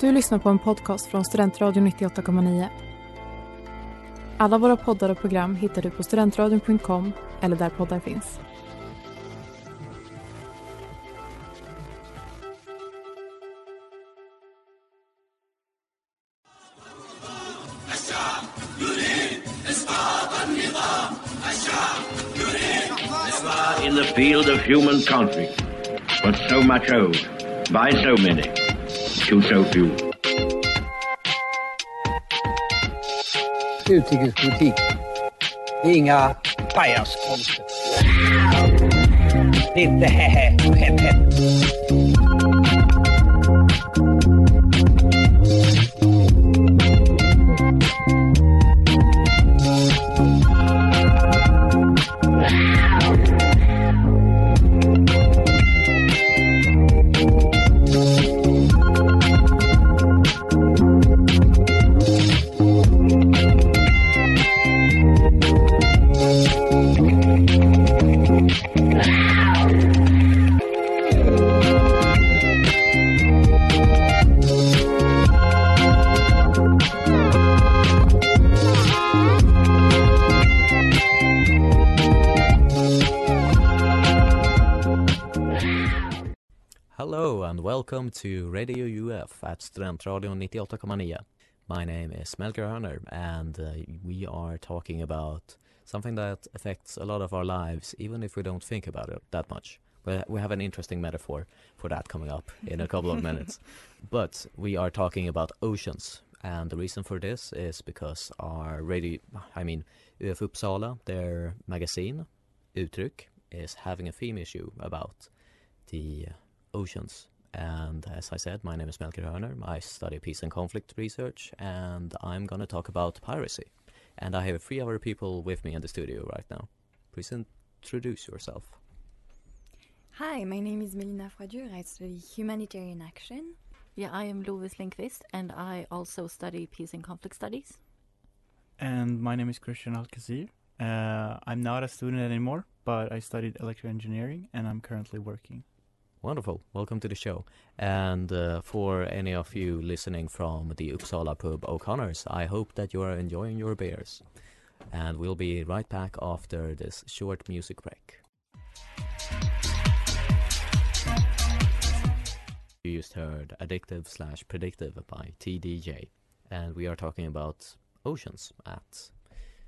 Du lyssnar på en podcast från Studentradion 98,9. Alla våra poddar och program hittar du på studentradion.com eller där poddar finns. in the field of human conflict, but so much owed by so many to so few. Utrikespolitik. Det är inga pajaskonster. Det är inte hehe och hem hem. Welcome to Radio UF at Studentradion 98,9. My name is Melker Hörner and uh, we are talking about something that affects a lot of our lives even if we don't think about it that much. We we have an interesting metaphor for that coming up in a couple of minutes. But we are talking about oceans and the reason for this is because our radio, I mean UF Uppsala, their magazine, Uttryck, is having a theme issue about the oceans. And as I said, my name is Melker Hörner. I study peace and conflict research, and I'm going to talk about piracy. And I have three other people with me in the studio right now. Please introduce yourself. Hi, my name is Melina Froidur. I study humanitarian action. Yeah, I am Lovis Lindqvist and I also study peace and conflict studies. And my name is Christian Alcazir. Uh, I'm not a student anymore, but I studied electrical engineering and I'm currently working. Wonderful. Welcome to the show. And uh, for any of you listening from the Uppsala pub O'Connors, I hope that you are enjoying your beers. And we'll be right back after this short music break. You just heard Addictive slash Predictive by TDJ. And we are talking about oceans at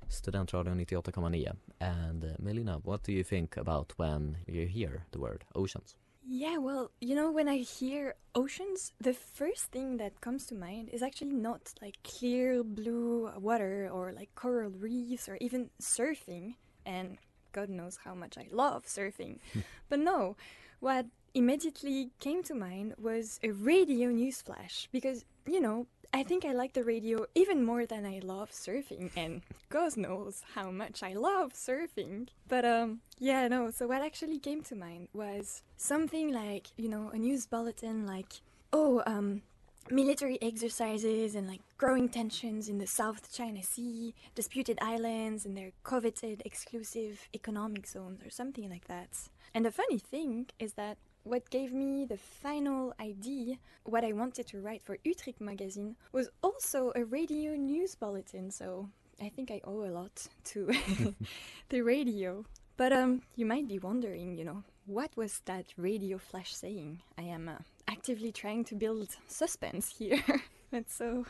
Studentradion 98,9. And uh, Melina, what do you think about when you hear the word oceans? Yeah, well, you know, when I hear oceans, the first thing that comes to mind is actually not like clear blue water or like coral reefs or even surfing. And God knows how much I love surfing. but no, what immediately came to mind was a radio news flash because, you know, I think I like the radio even more than I love surfing, and God knows how much I love surfing. But um, yeah, no. So what actually came to mind was something like you know a news bulletin like, oh, um, military exercises and like growing tensions in the South China Sea, disputed islands and their coveted exclusive economic zones or something like that. And the funny thing is that what gave me the final idea, what I wanted to write for Uttryck magazine, was also a radio news bulletin. So I think I owe a lot to the radio. But um, you might be wondering, you know, what was that radio flash saying? I am uh, actively trying to build suspense here. but so,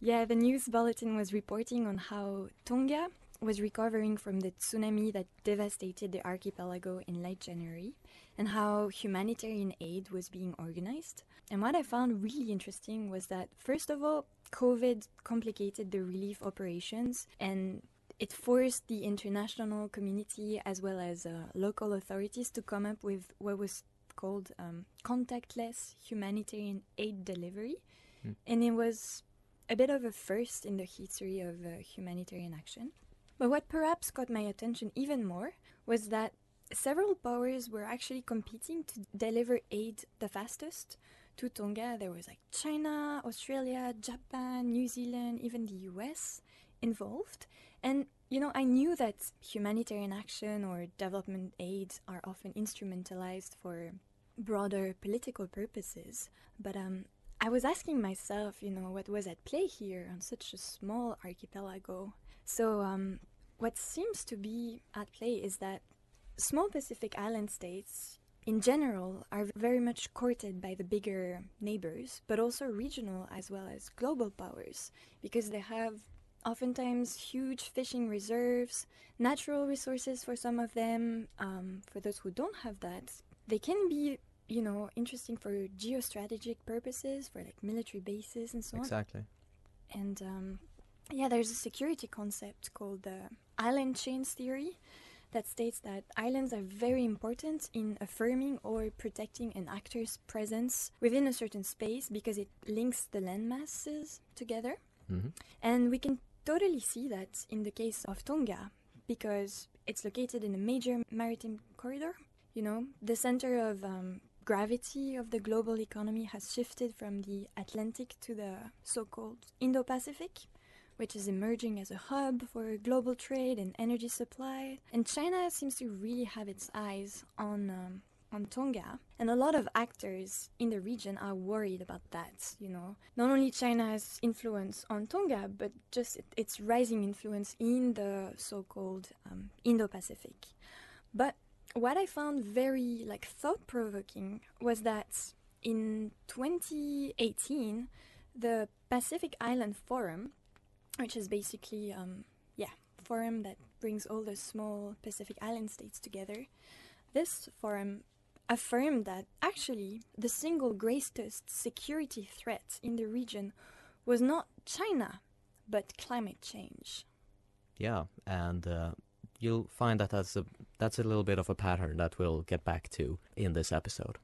yeah, the news bulletin was reporting on how Tonga was recovering from the tsunami that devastated the archipelago in late January and how humanitarian aid was being organized. And what I found really interesting was that, first of all, COVID complicated the relief operations and it forced the international community as well as uh, local authorities to come up with what was called um, contactless humanitarian aid delivery. Hmm. And it was a bit of a first in the history of uh, humanitarian action. But what perhaps caught my attention even more was that several powers were actually competing to deliver aid the fastest to Tonga. There was like China, Australia, Japan, New Zealand, even the US involved. And you know, I knew that humanitarian action or development aid are often instrumentalized for broader political purposes, but um, I was asking myself, you know, what was at play here on such a small archipelago. So, um, what seems to be at play is that small Pacific island states, in general, are very much courted by the bigger neighbors, but also regional as well as global powers, because they have oftentimes huge fishing reserves, natural resources for some of them. Um, for those who don't have that, they can be, you know, interesting for geostrategic purposes, for like military bases and so on. Exactly. And um, yeah, there's a security concept called the island chains theory that states that islands are very important in affirming or protecting an actor's presence within a certain space because it links the land masses together. hmm And we can totally see that in the case of Tonga because it's located in a major maritime corridor. You know, the center of um, gravity of the global economy has shifted from the Atlantic to the so called Indo Pacific, which is emerging as a hub for global trade and energy supply. And China seems to really have its eyes on. Um, on Tonga, and a lot of actors in the region are worried about that. You know, not only China's influence on Tonga, but just its rising influence in the so-called um, Indo-Pacific. But what I found very like thought-provoking was that in 2018, the Pacific Island Forum, which is basically um, yeah forum that brings all the small Pacific Island states together. This forum affirmed that actually the single greatest security threat in the region was not China, but climate change. Yeah, and uh, you'll find that that's a that's a little bit of a pattern that we'll get back to in this episode.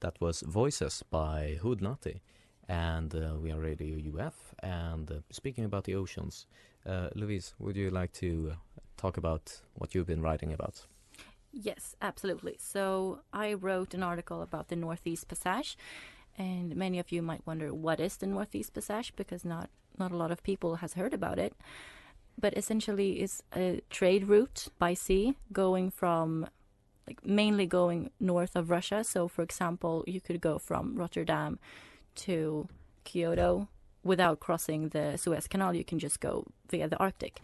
That was Voices by Nutty, and uh, we are Radio UF. And uh, speaking about the oceans, uh, Lovis, would you like to talk about what you've been writing about? Yes, absolutely. So I wrote an article about the Northeast Passage, and many of you might wonder what is the Northeast Passage because not not a lot of people has heard about it. But essentially, it's a trade route by sea going from like mainly going north of Russia. So, for example, you could go from Rotterdam to Kyoto without crossing the Suez Canal. You can just go via the Arctic.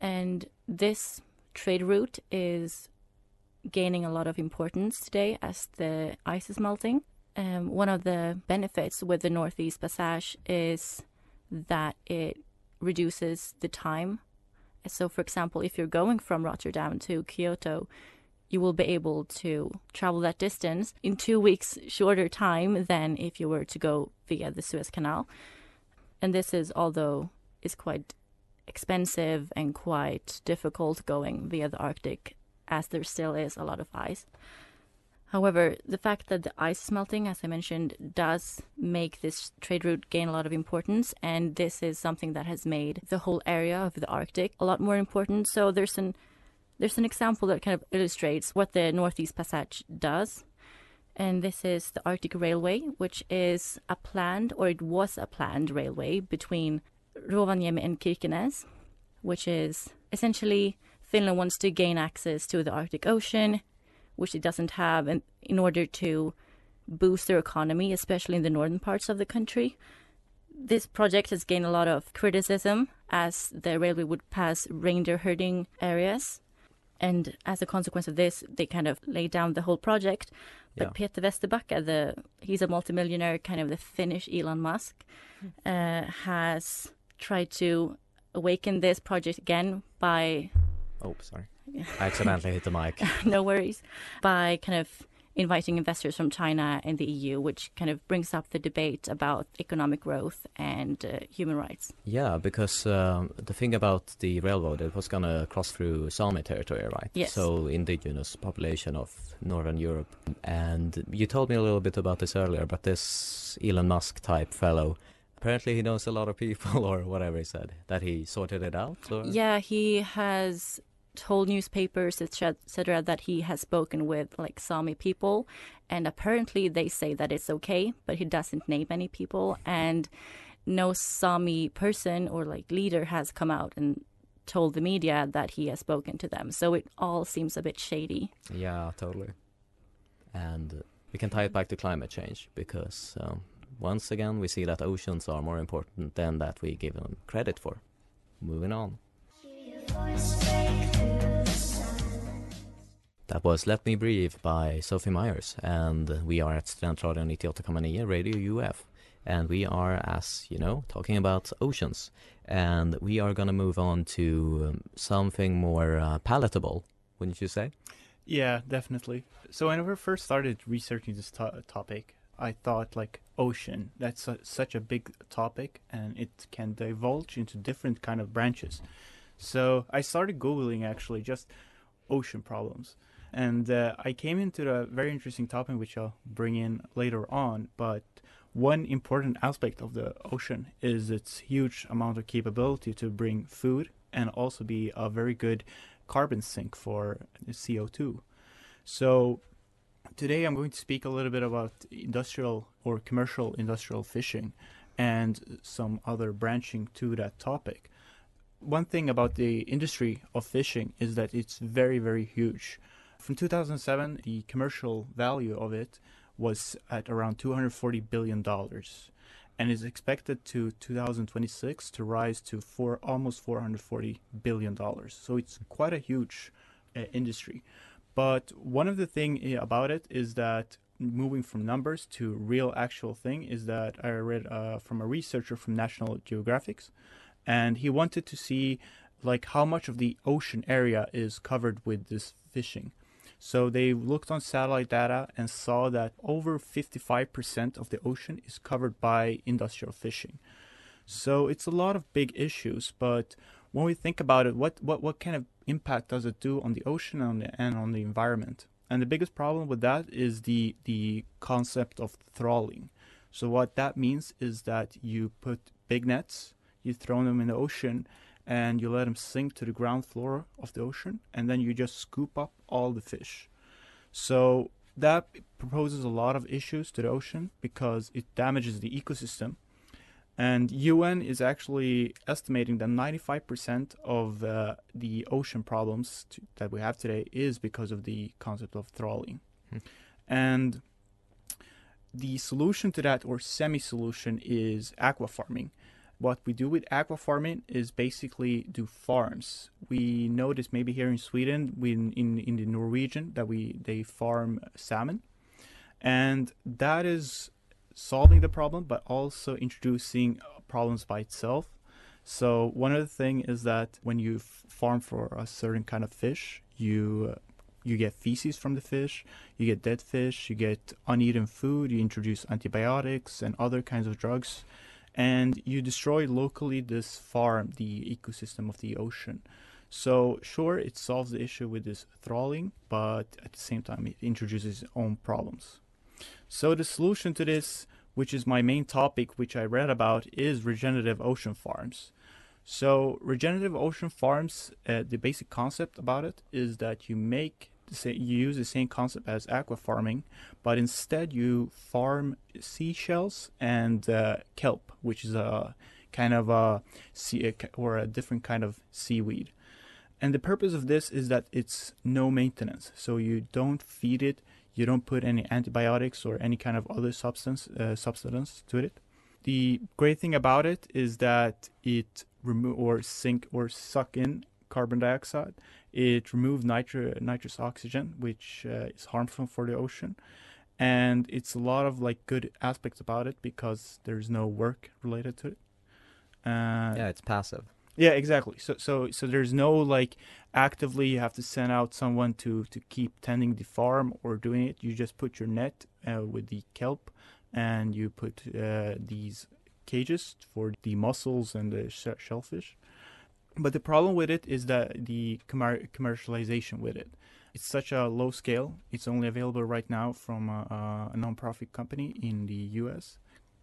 And this trade route is gaining a lot of importance today as the ice is melting. Um, one of the benefits with the Northeast Passage is that it reduces the time. So, for example, if you're going from Rotterdam to Kyoto, you will be able to travel that distance in two weeks shorter time than if you were to go via the Suez Canal. And this is, although is quite expensive and quite difficult going via the Arctic, as there still is a lot of ice. However, the fact that the ice is melting, as I mentioned, does make this trade route gain a lot of importance, and this is something that has made the whole area of the Arctic a lot more important. So there's an there's an example that kind of illustrates what the Northeast Passage does. And this is the Arctic Railway, which is a planned, or it was a planned railway between Rovaniemi and Kirkenes, which is essentially Finland wants to gain access to the Arctic Ocean, which it doesn't have, in, in order to boost their economy, especially in the northern parts of the country. This project has gained a lot of criticism as the railway would pass reindeer herding areas. And as a consequence of this, they kind of laid down the whole project. But Yeah. Peter Vesterbacka, the he's a multimillionaire, kind of the Finnish Elon Musk, uh, has tried to awaken this project again by Oh, sorry. I accidentally hit the mic. no worries, by kind of inviting investors from China and the EU, which kind of brings up the debate about economic growth and uh, human rights. Yeah, because um, the thing about the railroad, it was gonna cross through Sami territory, right? Yes. So indigenous population of northern Europe. And you told me a little bit about this earlier, but this Elon Musk type fellow, apparently he knows a lot of people, or whatever he said, that he sorted it out. Or? Yeah, he has told newspapers, etc., that he has spoken with like Sami people, and apparently they say that it's okay, but he doesn't name any people, and no Sami person or like leader has come out and told the media that he has spoken to them. So it all seems a bit shady. Yeah, totally. And we can tie it back to climate change because um, once again we see that oceans are more important than that we give them credit for. Moving on. That was Let Me Breathe by Sophie Myers and we are at Studentradion 98,9 Radio UF and we are as you know talking about oceans and we are going to move on to um, something more uh, palatable wouldn't you say Yeah, definitely. So when I first started researching this to- topic, I thought like ocean. That's a, such a big topic, and it can divulge into different kind of branches. So I started googling actually just ocean problems, and uh, I came into a very interesting topic which I'll bring in later on. But one important aspect of the ocean is its huge amount of capability to bring food and also be a very good carbon sink for CO2. So today I'm going to speak a little bit about industrial or commercial industrial fishing and some other branching to that topic. One thing about the industry of fishing is that it's very, very huge. From 2007, the commercial value of it was at around 240 billion dollars and is expected to 2026 to rise to four, almost 440 billion dollars. So it's quite a huge uh, industry. But one of the thing about it is that moving from numbers to real actual thing is that I read uh, from a researcher from National Geographic, and he wanted to see like how much of the ocean area is covered with this fishing. So they looked on satellite data and saw that over 55% of the ocean is covered by industrial fishing. So it's a lot of big issues, but when we think about it, what, what, what kind of impact does it do on the ocean and on the, and on the environment? And the biggest problem with that is the the concept of trawling. So what that means is that you put big nets, you throw them in the ocean, and you let them sink to the ground floor of the ocean, and then you just scoop up all the fish. So that proposes a lot of issues to the ocean because it damages the ecosystem. And UN is actually estimating that 95% of uh, the ocean problems to, that we have today is because of the concept of trawling. Hmm. And the solution to that, or semi solution, is aqua farming. What we do with aqua farming is basically do farms. We notice maybe here in Sweden, we, in, in the Norwegian, that we they farm salmon. And that is solving the problem, but also introducing problems by itself. So one of the thing is that when you farm for a certain kind of fish, you you get feces from the fish, you get dead fish, you get uneaten food, you introduce antibiotics and other kinds of drugs, and you destroy locally this farm, the ecosystem of the ocean. So sure, it solves the issue with this trawling, but at the same time, it introduces its own problems. So the solution to this, which is my main topic, which I read about, is regenerative ocean farms. So regenerative ocean farms, uh, the basic concept about it is that you make use the same concept as aqua farming, but instead you farm seashells and uh, kelp, which is a kind of a sea or a different kind of seaweed. And the purpose of this is that it's no maintenance, so you don't feed it, you don't put any antibiotics or any kind of other substance uh, substance to it. The great thing about it is that it remove or sink or suck in carbon dioxide. It removes nitri- nitrous oxygen, which uh, is harmful for the ocean, and it's a lot of like good aspects about it because there's no work related to it. Uh, yeah, it's passive. yeah, exactly. So so so there's no like actively you have to send out someone to to keep tending the farm or doing it. You just put your net uh, with the kelp, and you put uh, these cages for the mussels and the sh- shellfish. But the problem with it is that the commer- commercialization with it. It's such a low scale. It's only available right now from a, a non-profit company in the U.S.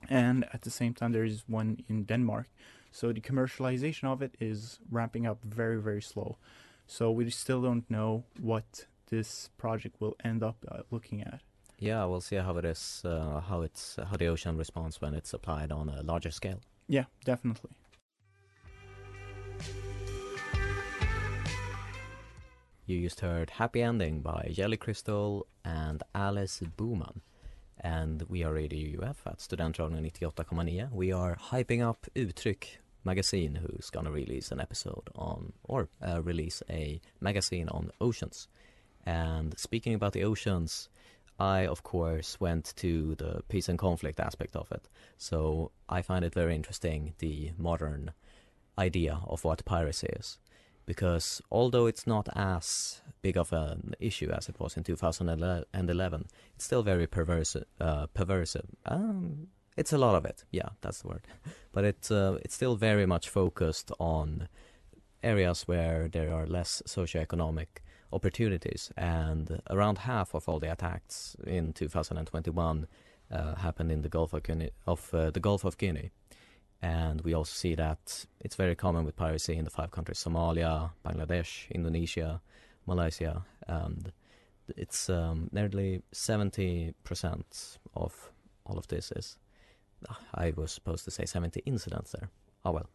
And at the same time, there is one in Denmark. So the commercialization of it is ramping up very, very slow. So we still don't know what this project will end up uh, looking at. Yeah, we'll see how it is, uh, how it's how the ocean responds when it's applied on a larger scale. Yeah, definitely. You just heard Happy Ending by Jelly Crystal and Alice Booman. And we are Radio UF at Studentradion 98,9. We are hyping up Uttryck magazine who's gonna release an episode on, or uh, release a magazine on oceans. And speaking about the oceans, I of course went to the peace and conflict aspect of it. So I find it very interesting the modern idea of what piracy is. Because although it's not as big of an issue as it was in 2011, it's still very perverse. Uh, perversive. Um, it's a lot of it. Yeah, that's the word. But it's uh, it's still very much focused on areas where there are less socioeconomic opportunities, and around half of all the attacks in 2021 uh, happened in the Gulf of Guinea, of uh, the Gulf of Guinea, and we also see that it's very common with piracy in the five countries: Somalia, Bangladesh, Indonesia, Malaysia, and it's um, nearly 70% of all of this is. I was supposed to say 70 incidents there. Oh well,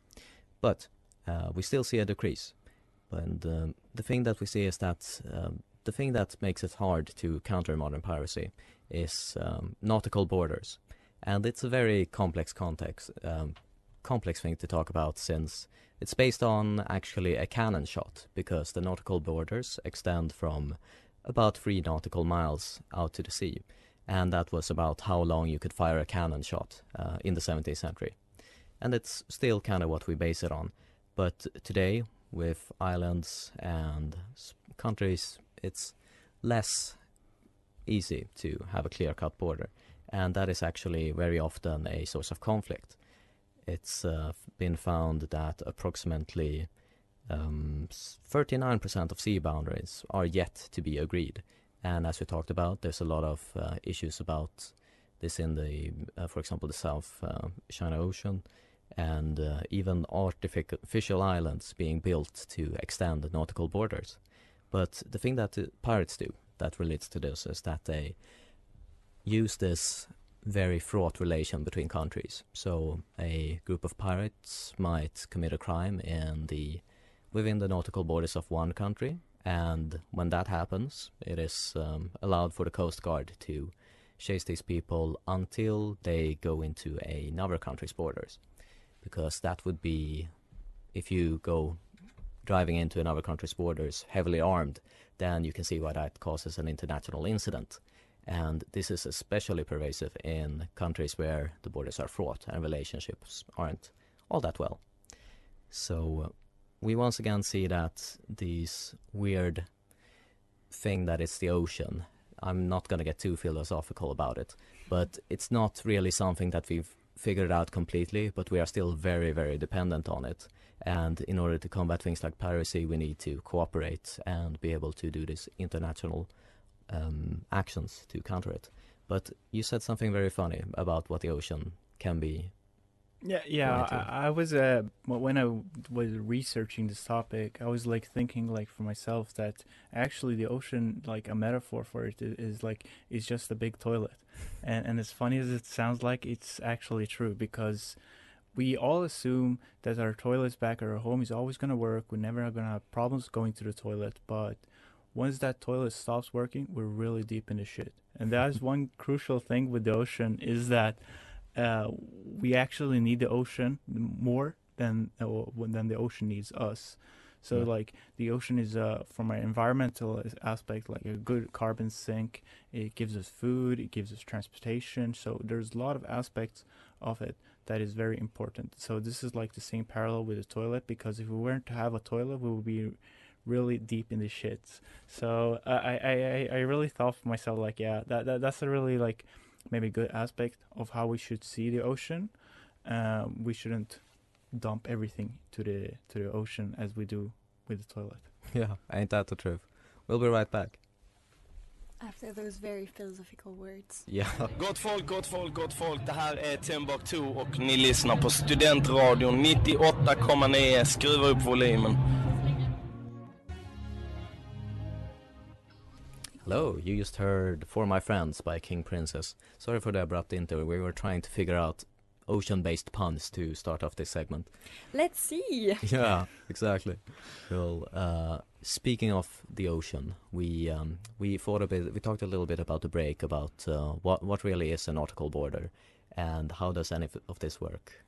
but uh, we still see a decrease. And um, the thing that we see is that um, the thing that makes it hard to counter modern piracy is um, nautical borders, and it's a very complex context, complex thing to talk about since it's based on actually a cannon shot because the nautical borders extend from about three nautical miles out to the sea, and that was about how long you could fire a cannon shot uh, in the 17th century, and it's still kind of what we base it on. But today with islands and countries, it's less easy to have a clear cut border. And that is actually very often a source of conflict. It's uh, been found that approximately um, 39% of sea boundaries are yet to be agreed. And as we talked about, there's a lot of uh, issues about this in the, uh, for example, the South uh, China Ocean and uh, even artificial islands being built to extend the nautical borders. But the thing that the pirates do that relates to this is that they use this very fraught relation between countries. So a group of pirates might commit a crime in the within the nautical borders of one country, and when that happens, it is um, allowed for the coast guard to chase these people until they go into another country's borders because that would be if you go driving into another country's borders heavily armed, then you can see why that causes an international incident. And this is especially pervasive in countries where the borders are fraught and relationships aren't all that well. So uh, we once again see that these weird thing that is the ocean. I'm not going to get too philosophical about it, but it's not really something that we've figured out completely, but we are still very, very dependent on it. And in order to combat things like piracy, we need to cooperate and be able to do this international um, actions to counter it. But you said something very funny about what the ocean can be yeah, yeah. I, I, was uh, when I was researching this topic, I was like thinking like for myself that actually the ocean, like a metaphor for it, is, like is just a big toilet, and and as funny as it sounds like, it's actually true because we all assume that our toilets back at our home is always gonna work. We're never gonna have problems going to the toilet, but once that toilet stops working, we're really deep in the shit. And that is one crucial thing with the ocean is that uh, we actually need the ocean more than uh, than the ocean needs us. So yeah. like the ocean is uh, from an environmental aspect like a good carbon sink. It gives us food. It gives us transportation. So there's a lot of aspects of it that is very important. So this is like the same parallel with the toilet because if we weren't to have a toilet, we would be really deep in the shits. So uh, I, I I really thought for myself like yeah that, that that's a really like maybe good aspect of how we should see the ocean. Um, we shouldn't dump everything to the to the ocean as we do with the toilet. Yeah, ain't that the truth? We'll be right back. After those very philosophical words. Yeah. Gott folk, gott folk, gott folk. Det här är Timbuktu och ni lyssnar på Studentradion 98,9. Skruva upp volymen. Hello, you just heard For My Friends by King Princess. Sorry for the abrupt intro. We were trying to figure out ocean-based puns to start off this segment. Let's see. yeah, exactly. Well, uh, speaking of the ocean, we um, we thought a bit. We talked a little bit about the break about uh, what what really is a nautical border, and how does any of this work.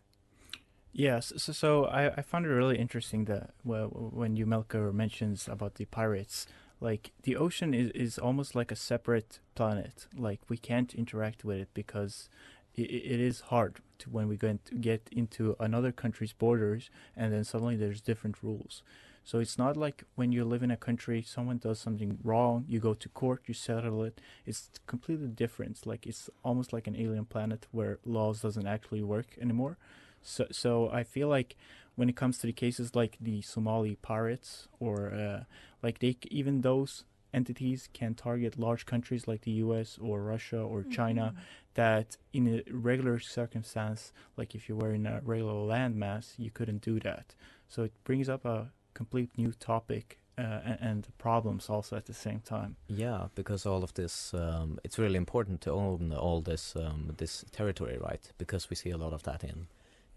Yes, so, so I, I found it really interesting that well, when you Melker mentions about the pirates, like the ocean is, is almost like a separate planet. Like we can't interact with it because it, it is hard to when we get into another country's borders and then suddenly there's different rules. So it's not like when you live in a country, someone does something wrong, you go to court, you settle it. It's completely different. Like it's almost like an alien planet where laws doesn't actually work anymore. So so I feel like when it comes to the cases like the Somali pirates or uh, like they even those entities can target large countries like the US or Russia or China Mhm. that in a regular circumstance like if you were in a regular landmass you couldn't do that so it brings up a complete new topic uh, and, and problems also at the same time Yeah, because all of this, um, it's really important to own all this um, this territory, right? Because we see a lot of that in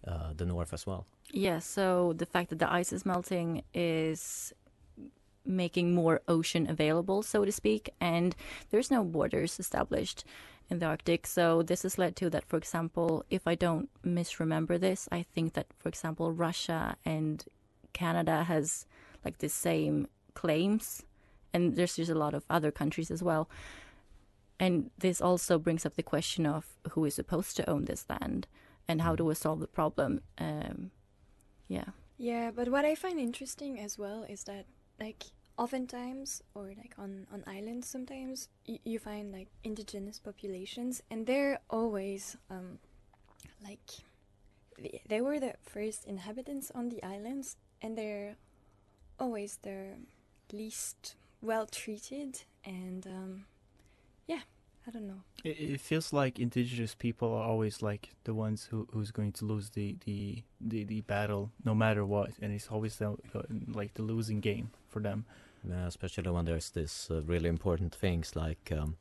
uh, the north as well. Yeah, so the fact that the ice is melting is making more ocean available, so to speak, and there's no borders established in the Arctic. So this has led to that, for example, if I don't misremember this, I think that, for example, Russia and Canada has like the same claims, and there's just a lot of other countries as well. And this also brings up the question of who is supposed to own this land and how do we solve the problem. Um, yeah. Yeah, but what I find interesting as well is that like oftentimes or like on on islands sometimes y- you find like indigenous populations and they're always um like they were the first inhabitants on the islands and they're always the least well treated and um yeah i don't know it, it feels like indigenous people are always like the ones who who's going to lose the the the, the battle no matter what and it's always the, like the losing game for them Yeah, especially when there's this uh, really important things like um,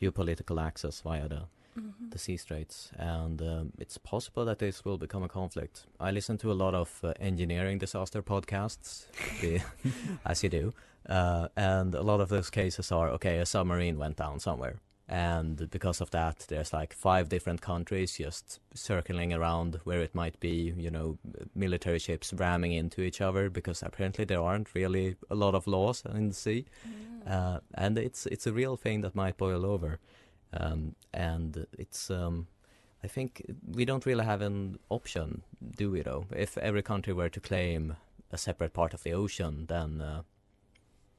geopolitical access via the Mhm. the sea straits, and um, it's possible that this will become a conflict. I listen to a lot of uh, engineering disaster podcasts, as you do, uh, and a lot of those cases are okay. A submarine went down somewhere, and because of that, there's like five different countries just circling around where it might be, you know, military ships ramming into each other because apparently there aren't really a lot of laws in the sea uh, and it's it's a real thing that might boil over, um, and it's um, I think we don't really have an option, do we? Though, if every country were to claim a separate part of the ocean, then uh,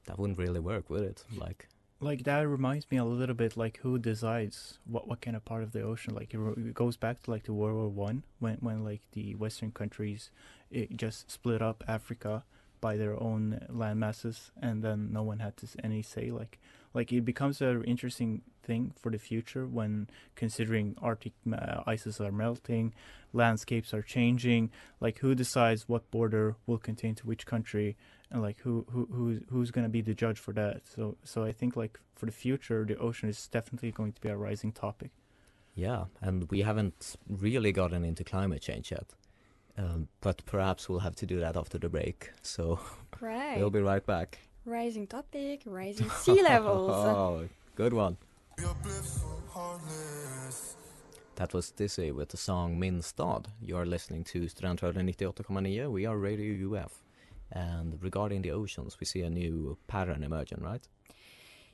that wouldn't really work, would it? Like, like that reminds me a little bit like who decides what what kind of part of the ocean like it, it goes back to like the world war one when when like the western countries it just split up africa by their own land masses and then no one had to any say like like it becomes an interesting thing for the future when considering arctic uh, ices are melting landscapes are changing like who decides what border will contain to which country and like who who who's who's going to be the judge for that so so i think like for the future the ocean is definitely going to be a rising topic yeah, and we haven't really gotten into climate change yet. Um, but perhaps we'll have to do that after the break. So right we'll be right back. rising topic rising sea levels oh, good one. That was Dizzy with the song Min stad. You are listening to Studentradion 98,9. We are Radio UF. And regarding the oceans, we see a new pattern emerging, right?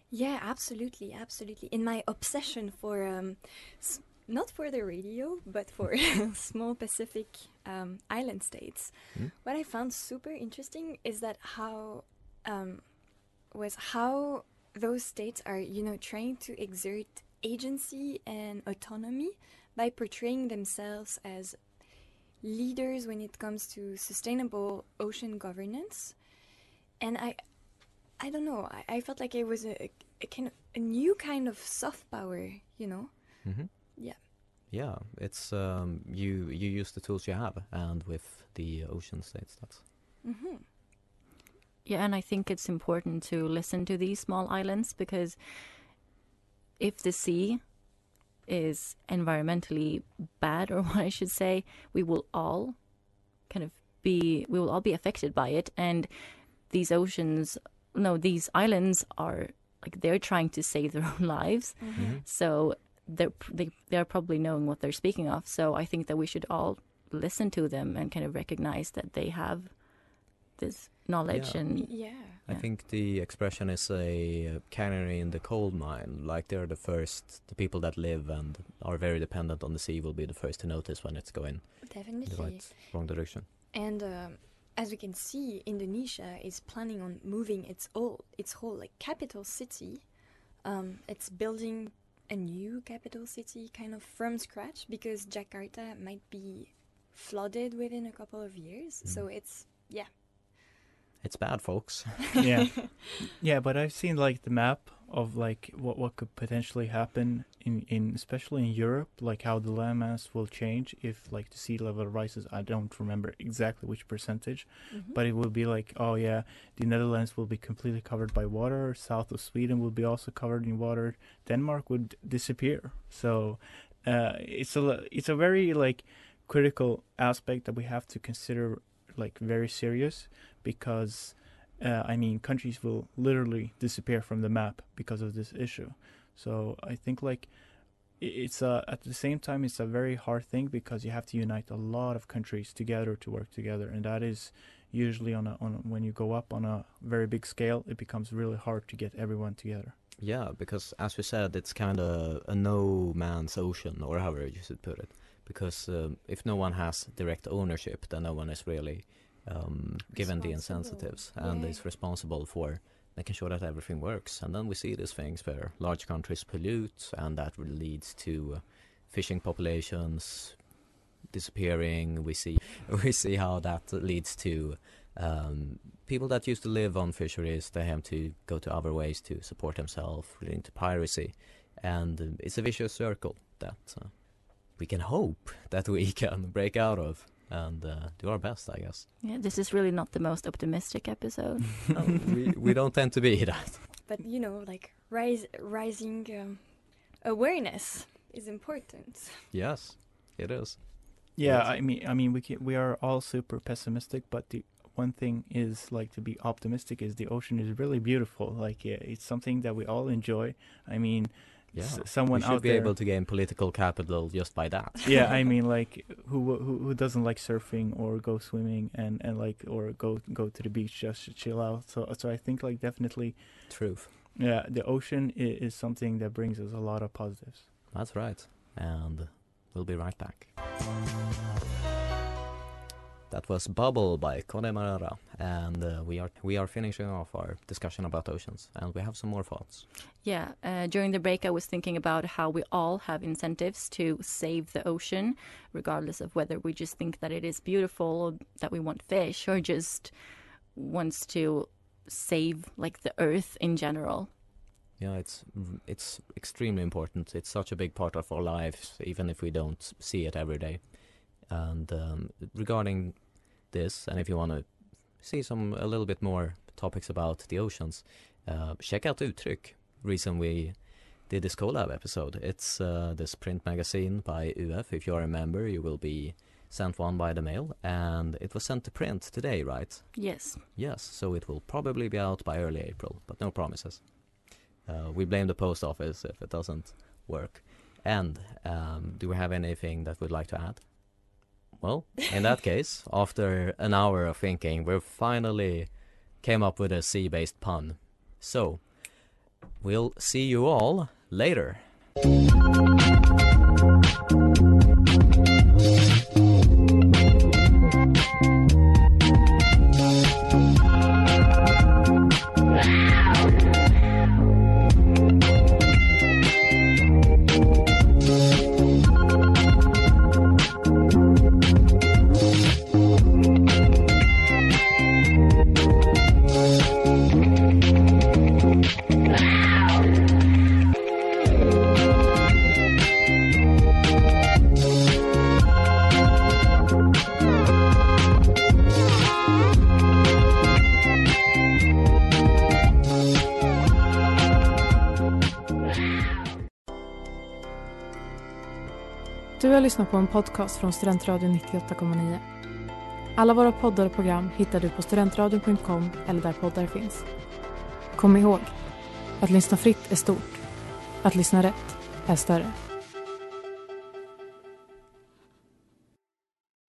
Yeah, absolutely, absolutely. In my obsession for um, s- not for the radio, but for small Pacific um, island states, Hmm? what I found super interesting is that how um, was how those states are, you know, trying to exert agency and autonomy by portraying themselves as leaders when it comes to sustainable ocean governance. And I, I don't know. I, I felt like it was a, a kind of a new kind of soft power, you know. Mm-hmm. Yeah. Yeah, it's um, you. You use the tools you have, and with the ocean states, that's hmm Yeah, and I think it's important to listen to these small islands because if the sea is environmentally bad, or what I should say, we will all kind of be we will all be affected by it, and these oceans, no, these islands are like they're trying to save their own lives, mm-hmm. so they're they they're probably knowing what they're speaking of. So I think that we should all listen to them and kind of recognize that they have this knowledge Yeah. and Yeah. I Yeah. think the expression is a uh, canary in the coal mine. Like they're the first, the people that live and are very dependent on the sea will be the first to notice when it's going in the Definitely. right, wrong direction. And um, as we can see, Indonesia is planning on moving its whole its whole like capital city. Um, it's building a new capital city kind of from scratch because Jakarta might be flooded within a couple of years. So it's yeah. It's bad, folks. yeah. Yeah but i've seen like the map of like what what could potentially happen in in especially in europe like how the landmass will change if like the sea level rises. I don't remember exactly which percentage but it will be like oh yeah the netherlands will be completely covered by water south of sweden will be also covered in water denmark would disappear. So uh it's a it's a very like critical aspect that we have to consider like very serious because uh, I mean, countries will literally disappear from the map because of this issue. So I think like it's a at the same time it's a very hard thing because you have to unite a lot of countries together to work together, and that is usually on a on when you go up on a very big scale, it becomes really hard to get everyone together. Yeah, because as we said, it's kind of a no man's ocean, or however you should put it. Because um, if no one has direct ownership, then no one is really um, given the incentives and Yeah. is responsible for making sure that everything works. And then we see these things where large countries pollute, and that leads to uh, fishing populations disappearing. We see we see how that leads to um, people that used to live on fisheries. They have to go to other ways to support themselves, leading to piracy, and um, it's a vicious circle that uh, we can hope that we can break out of and uh, do our best, I guess. yeah, this is really not the most optimistic episode. we we don't tend to be that. But you know, like rise rising um, awareness is important. Yes, it is. Yeah, Yes. I mean, I mean, we can, we are all super pessimistic, but the one thing is like to be optimistic is the ocean is really beautiful. Like, yeah, it's something that we all enjoy. I mean, Yeah, s- someone we should out be there. able to gain political capital just by that. yeah, I mean, like, who who who doesn't like surfing or go swimming and and like or go go to the beach just to chill out? So so I think like definitely, Truth. yeah, the ocean is, is something that brings us a lot of positives. That's right. And we'll be right back. That was Bubble by Connemara, and uh, we are we are finishing off our discussion about oceans, and we have some more thoughts. Yeah, uh, during the break, I was thinking about how we all have incentives to save the ocean, regardless of whether we just think that it is beautiful, or that we want fish, or just wants to save like the earth in general. Yeah, it's it's extremely important. It's such a big part of our lives, even if we don't see it every day. And um, regarding this, and if you want to see some a little bit more topics about the oceans, uh, check out Uttryck. Reason we did this collab episode. It's uh, this print magazine by UF. If you are a member, you will be sent one by the mail, and it was sent to print today, right? Yes. Yes, so it will probably be out by early April, but no promises. Uh, we blame the post office if it doesn't work. And um, do we have anything that we'd like to add? Well, in that case, after an hour of thinking, we finally came up with a sea-based pun. So, we'll see you all later. Lyssnat på en podcast från Studentradion 98,9. Alla våra poddar och program hittar du på studentradion.com eller där poddar finns. Kom ihåg, att lyssna fritt är stort. Att lyssna rätt är större.